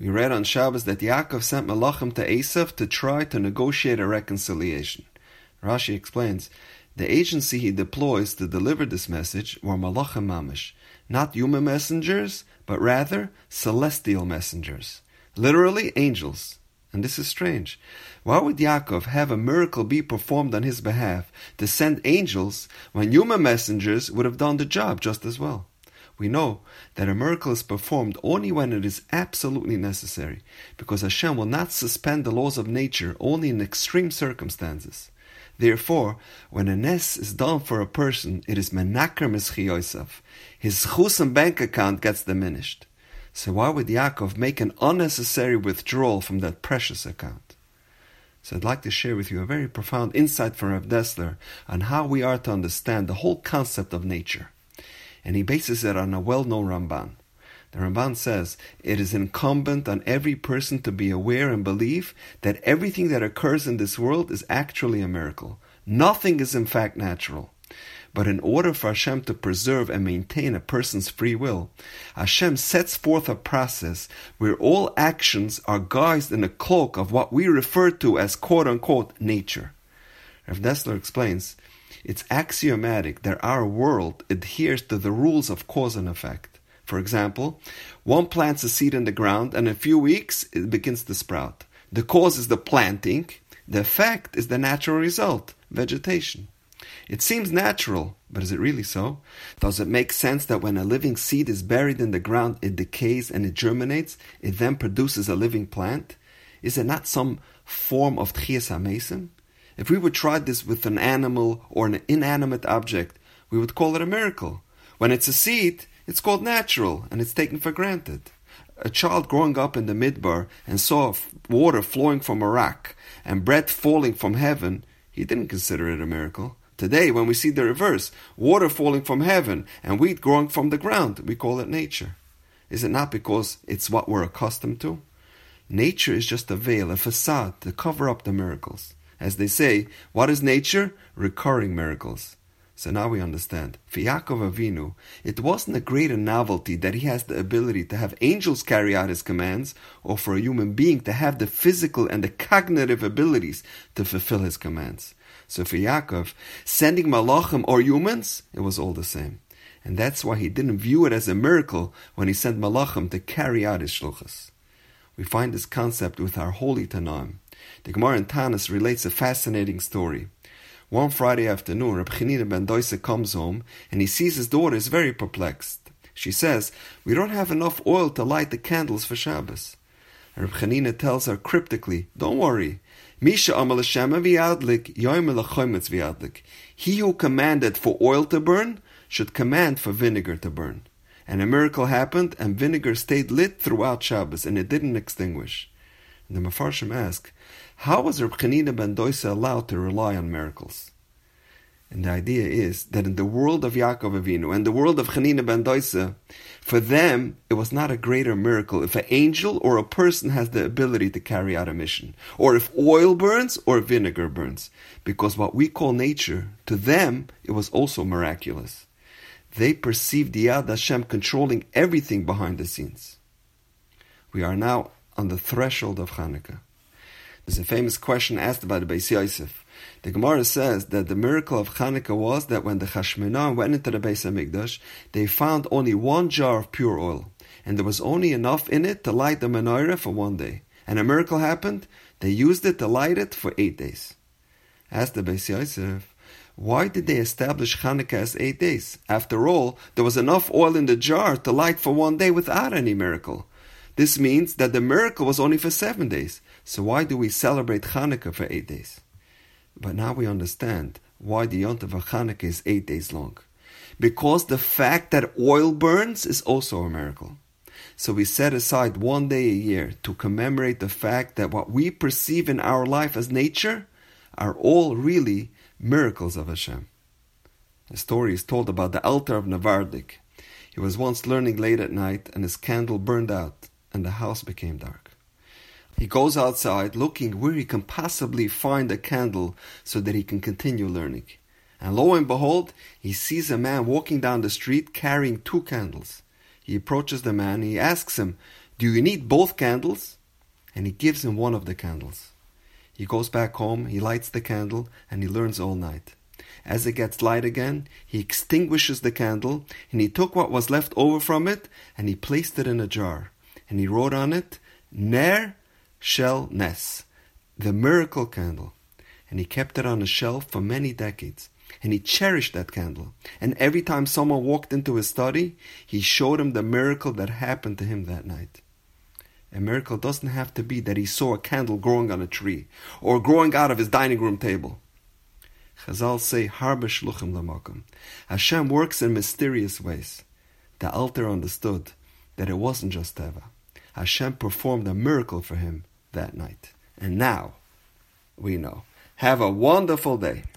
We read on Shabbos that Yaakov sent Malachim to Esav to try to negotiate a reconciliation. Rashi explains, the agency he deploys to deliver this message were Malachim Mamish, not human messengers, but rather celestial messengers. Literally angels. And this is strange. Why would Yaakov have a miracle be performed on his behalf to send angels when human messengers would have done the job just as well? We know that a miracle is performed only when it is absolutely necessary, because Hashem will not suspend the laws of nature only in extreme circumstances. Therefore, when a nes is done for a person, it is menaker mischiyosav. His chus and bank account gets diminished. So why would Yaakov make an unnecessary withdrawal from that precious account? So I'd like to share with you a very profound insight from Rav Dessler on how we are to understand the whole concept of nature and he bases it on a well-known Ramban. The Ramban says it is incumbent on every person to be aware and believe that everything that occurs in this world is actually a miracle. Nothing is in fact natural. But in order for Hashem to preserve and maintain a person's free will, Hashem sets forth a process where all actions are guised in a cloak of what we refer to as quote unquote nature. Rav Dessler explains it's axiomatic that our world adheres to the rules of cause and effect. For example, one plants a seed in the ground and in a few weeks it begins to sprout. The cause is the planting, the effect is the natural result, vegetation. It seems natural, but is it really so? Does it make sense that when a living seed is buried in the ground, it decays and it germinates, it then produces a living plant? Is it not some form of tchias mason? If we would try this with an animal or an inanimate object, we would call it a miracle. When it's a seed, it's called natural and it's taken for granted. A child growing up in the midbar and saw water flowing from a rock and bread falling from heaven, he didn't consider it a miracle. Today, when we see the reverse, water falling from heaven and wheat growing from the ground, we call it nature. Is it not because it's what we're accustomed to? Nature is just a veil, a facade to cover up the miracles. As they say, what is nature? Recurring miracles. So now we understand. For Yaakov Avinu, it wasn't a greater novelty that he has the ability to have angels carry out his commands, or for a human being to have the physical and the cognitive abilities to fulfill his commands. So for Yaakov, sending malachim or humans, it was all the same. And that's why he didn't view it as a miracle when he sent malachim to carry out his shluchas. We find this concept with our holy Tanaim. The Gemara in Taanis relates a fascinating story. One Friday afternoon, Reb Chanina ben Doisa comes home and he sees his daughter is very perplexed. She says, "We don't have enough oil to light the candles for Shabbos." Reb Chanina tells her cryptically, "Don't worry. Misha amal viadlik, viadlik. He who commanded for oil to burn should command for vinegar to burn." And a miracle happened, and vinegar stayed lit throughout Shabbos, and it didn't extinguish. And the Mefarshim ask, how was Reb Chanina ben Doisa allowed to rely on miracles? And the idea is that in the world of Yaakov Avinu and the world of Chanina ben Doisa, for them it was not a greater miracle if an angel or a person has the ability to carry out a mission, or if oil burns or vinegar burns, because what we call nature, to them it was also miraculous. They perceived the Yad Hashem controlling everything behind the scenes. We are now on the threshold of Hanukkah. There's a famous question asked about the Beis Yosef. The Gemara says that the miracle of Hanukkah was that when the Chashmonah went into the Beis Hamikdash, they found only one jar of pure oil, and there was only enough in it to light the menorah for one day. And a miracle happened; they used it to light it for eight days. Asked the Beis Yosef, why did they establish Hanukkah as eight days? After all, there was enough oil in the jar to light for one day without any miracle. This means that the miracle was only for seven days. So why do we celebrate Hanukkah for eight days? But now we understand why the Yontav of Hanukkah is eight days long. Because the fact that oil burns is also a miracle. So we set aside one day a year to commemorate the fact that what we perceive in our life as nature are all really miracles of Hashem. A story is told about the Alter of Navardik. He was once learning late at night and his candle burned out and the house became dark. He goes outside looking where he can possibly find a candle so that he can continue learning. And lo and behold, he sees a man walking down the street carrying two candles. He approaches the man. He asks him, Do you need both candles? And he gives him one of the candles. He goes back home, he lights the candle, and he learns all night. As it gets light again, he extinguishes the candle, and he took what was left over from it, and he placed it in a jar. And he wrote on it, Ner Shel Nes, the miracle candle. And he kept it on a shelf for many decades. And he cherished that candle. And every time someone walked into his study, he showed him the miracle that happened to him that night. A miracle doesn't have to be that he saw a candle growing on a tree or growing out of his dining room table. Chazal say, Harbe shluchim lamakom. Hashem works in mysterious ways. The Alter understood that it wasn't just Teva. Hashem performed a miracle for him that night. And now we know. Have a wonderful day.